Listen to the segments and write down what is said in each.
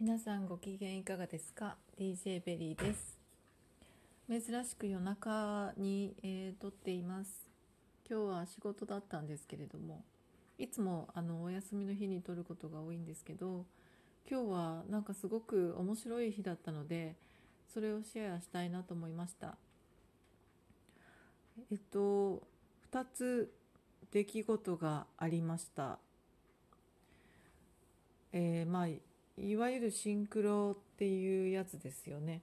皆さんご機嫌いかがですか？DJ ベリーです。珍しく夜中に、えー撮っています。今日は仕事だったんですけれどもいつもあのお休みの日に撮ることが多いんですけど今日はなんかすごく面白い日だったのでそれをシェアしたいなと思いました。えっと2つ出来事がありました。えーまあいわゆるシンクロっていうやつですよね。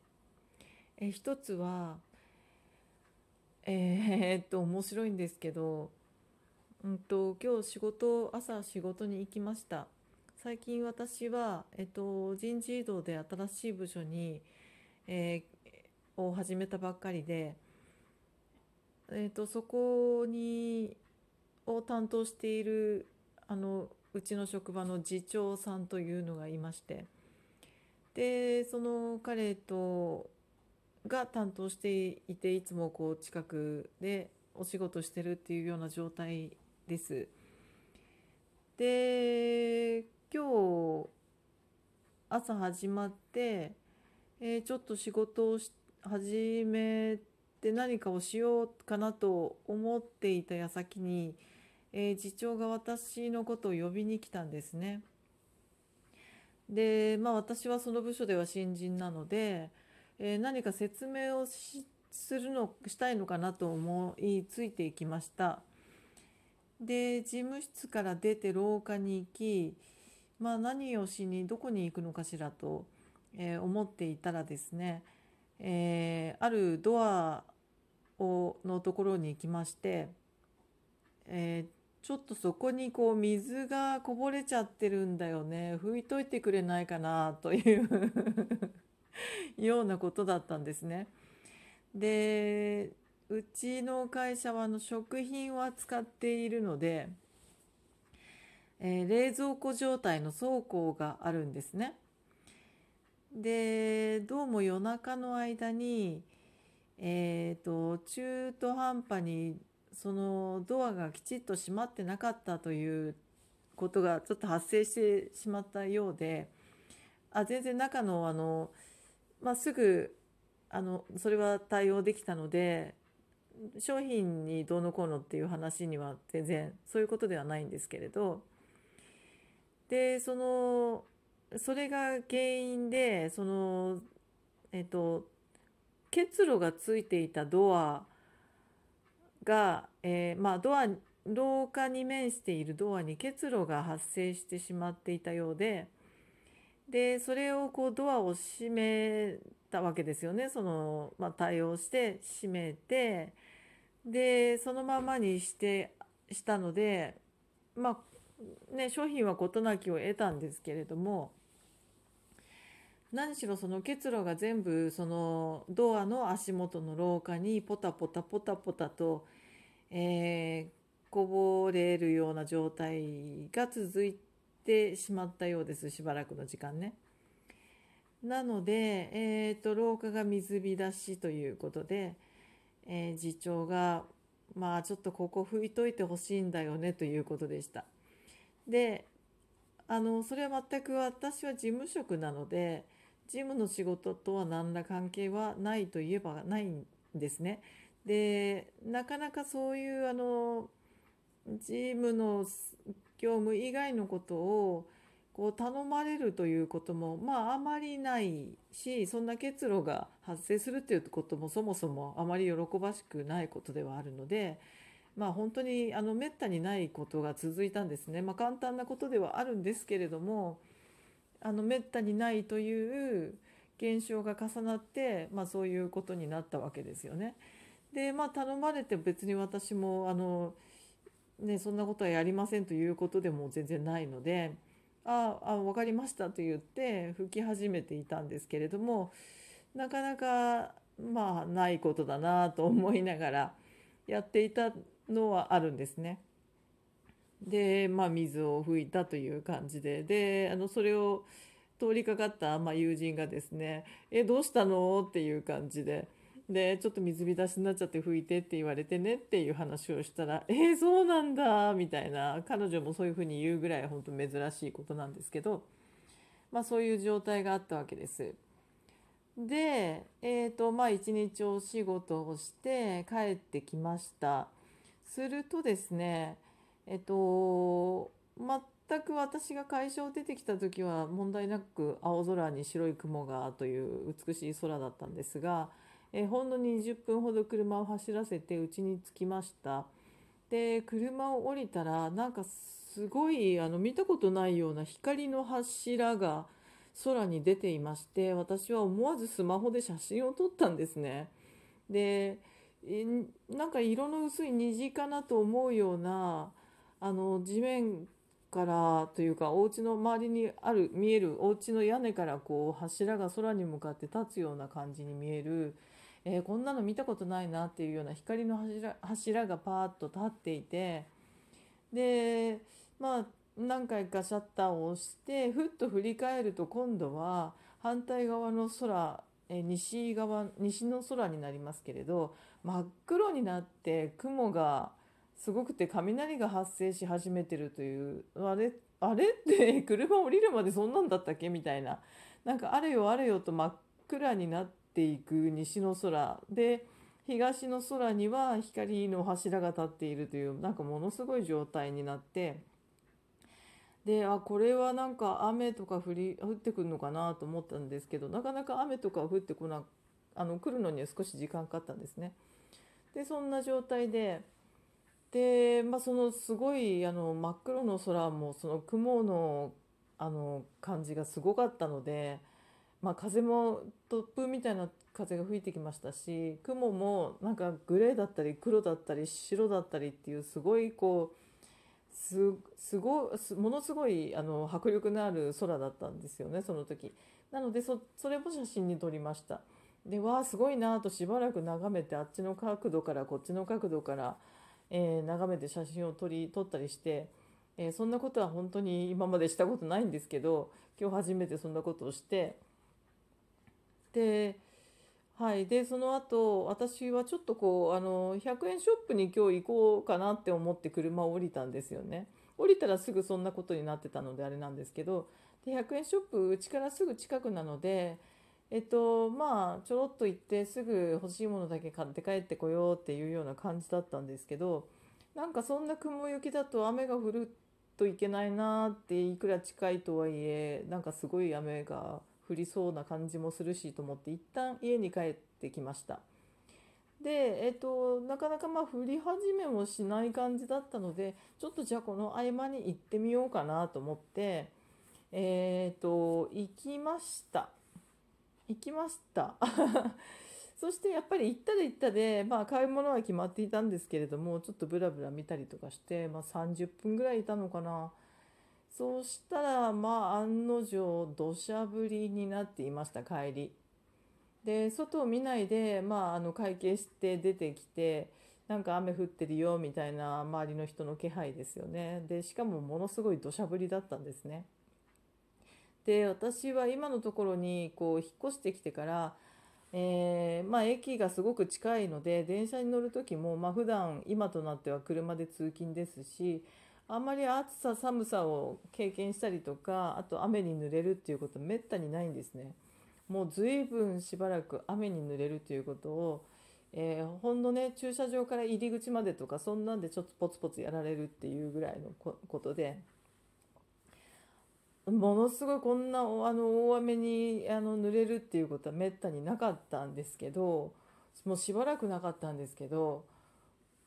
え一つはえーっと面白いんですけど、うんと今日仕事朝仕事に行きました。最近私は、えっと、人事異動で新しい部署に、えーを始めたばっかりで、えっと、そこにを担当しているあのうちの職場の次長さんというのがいましてでその彼とが担当していていつもこう近くでお仕事してるっていうような状態です。で今日朝始まって、えーちょっと仕事をし始めて何かをしようかなと思っていた矢先にえー次長が私のことを呼びに来たんですね。で、まあ私はその部署では新人なので、えー何か説明をしするのしたいのかなと思いついていきました。で、事務室から出て廊下に行き、まあ何をしにどこに行くのかしらと、えー思っていたらですね、えーあるドアをのところに行きまして、えーちょっとそこにこう水がこぼれちゃってるんだよね拭いといてくれないかなという ようなことだったんですね。でうちの会社はあの食品を扱っているので、えー冷蔵庫状態の倉庫があるんですね。でどうも夜中の間に、えーと中途半端にそのドアがきちっと閉まってなかったということがちょっと発生してしまったようであ全然中のあの、まあ、すぐあのそれは対応できたので商品にどうのこうのっていう話には全然そういうことではないんですけれどでそのそれが原因でそのえっと結露がついていたドアが、えーまあ、ドア廊下に面しているドアに結露が発生してしまっていたようででそれをこうドアを閉めたわけですよね。その、まあ、対応して閉めてでそのままにしてしたのでまあね商品は事なきを得たんですけれども何しろその結露が全部そのドアの足元の廊下にポタポタポタポタと、えーこぼれるような状態が続いてしまったようですしばらくの時間ね。なので、えーと廊下が水浸しということで、えー次長がまあちょっとここ拭いといてほしいんだよねということでした。であのそれは全く私は事務職なので事務の仕事とは何ら関係はないといえばないんですね。でなかなかそういうあの事務の業務以外のことをこう頼まれるということもまああまりないしそんな結露が発生するっていうこともそもそもあまり喜ばしくないことではあるのでまあ本当にあの滅多にないことが続いたんですね。まあ、簡単なことではあるんですけれどもあの滅多にないという現象が重なって、まあ、そういうことになったわけですよね。でまあ頼まれて別に私もあの、ね、そんなことはやりませんということでも全然ないので「ああ分かりました」と言って吹き始めていたんですけれどもなかなかまあないことだなと思いながらやっていたのはあるんですね。でまあ水を拭いたという感じでであのそれを通りかかった、まあ、友人がですね「えどうしたの?」っていう感じで。でちょっと水浸しになっちゃって拭いてって言われてねっていう話をしたら「えー、そうなんだ」みたいな彼女もそういうふうに言うぐらい本当珍しいことなんですけどまあ、そういう状態があったわけです。で、えーとまあ、一日お仕事をして帰ってきました。するとですね、えっと、全く私が会社を出てきた時は問題なく青空に白い雲がという美しい空だったんですが、えーほんの20分ほど車を走らせて家に着きました。で車を降りたらなんかすごいあの見たことないような光の柱が空に出ていまして私は思わずスマホで写真を撮ったんですね。でえなんか色の薄い虹かなと思うようなあの地面からというかお家の周りにある見えるお家の屋根からこう柱が空に向かって立つような感じに見える、えーこんなの見たことないなっていうような光の柱柱がパーッと立っていてでまあ何回かシャッターを押してふっと振り返ると今度は反対側の空え西側西の空になりますけれど真っ黒になって雲がすごくて雷が発生し始めてるというあれあれって車降りるまでそんなんだったっけみたいな。なんかあれよあれよと真っ暗になってていく西の空で東の空には光の柱が立っているというなんかものすごい状態になってであこれはなんか雨とか降り降ってくるのかなと思ったんですけどなかなか雨とか降ってこなあの来るのには少し時間かかったんですね。でそんな状態でで、まあ、そのすごいあの真っ黒の空もその雲のあの感じがすごかったので、まあ、風も突風みたいな風が吹いてきましたし雲もなんかグレーだったり黒だったり白だったりっていうすごいこうすごものすごいあの迫力のある空だったんですよねその時。なのでそそれも写真に撮りました。でわあすごいなとしばらく眺めてあっちの角度からこっちの角度から、えー眺めて写真を撮り撮ったりして、えーそんなことは本当に今までしたことないんですけど今日初めてそんなことをしてで,、はい、でその後私はちょっとこうあの100円ショップに今日行こうかなって思って車を降りたんですよね。降りたらすぐそんなことになってたのであれなんですけどで100円ショップうちからすぐ近くなのでえっとまあちょろっと行ってすぐ欲しいものだけ買って帰ってこようっていうような感じだったんですけどなんかそんな雲行きだと雨が降るといけないなっていくら近いとはいえなんかすごい雨が降りそうな感じもするしと思って一旦家に帰ってきました。で、えっと、なかなかまあ降り始めもしない感じだったのでちょっとじゃあこの合間に行ってみようかなと思ってえっと行きました。行きました そしてやっぱり行ったで行ったで、まあ、買い物は決まっていたんですけれどもちょっとブラブラ見たりとかして、まあ、30分ぐらいいたのかなそうしたらまあ案の定土砂降りになっていました帰り。で外を見ないで、まあ、あの会計して出てきてなんか雨降ってるよみたいな周りの人の気配ですよね。でしかもものすごい土砂降りだったんですね。で私は今のところにこう引っ越してきてから、えーまあ、駅がすごく近いので電車に乗る時も、まあ普段今となっては車で通勤ですしあんまり暑さ寒さを経験したりとかあと雨に濡れるっていうことめったにないんですね。もう随分しばらく雨に濡れるということを、えーほんのね駐車場から入り口までとかそんなんでちょっとポツポツやられるっていうぐらいのことで。ものすごいこんなあの大雨にあの濡れるっていうことはめったになかったんですけどもうしばらくなかったんですけど、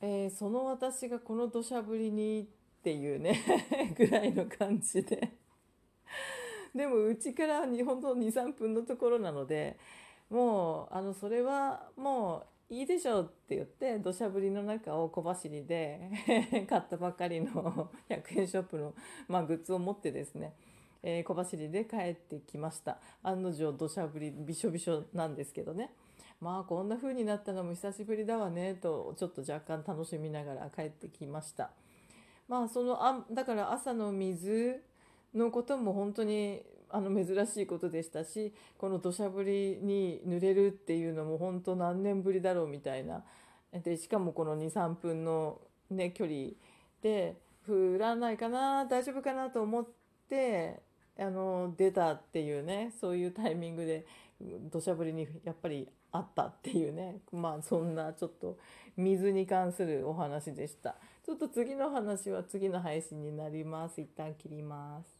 えーその私がこの土砂降りにっていうね ぐらいの感じで。でもうちからにほんと23分のところなのでもうあのそれはもういいでしょうって言って土砂降りの中を小走りで 買ったばかりの 100円ショップの、まあ、グッズを持ってですねえー小走りで帰ってきました。案の定土砂降りびしょびしょなんですけどね。まあこんな風になったのも久しぶりだわねとちょっと若干楽しみながら帰ってきました。まあそのあだから朝の水のことも本当にあの珍しいことでしたしこの土砂降りに濡れるっていうのも本当何年ぶりだろうみたいな。でしかもこの23分の、ね、距離で降らないかな大丈夫かなと思ってあの出たっていうねそういうタイミングで土砂降りにやっぱりあったっていうね。まあそんなちょっと水に関するお話でした。ちょっと次の話は次の配信になります。一旦切ります。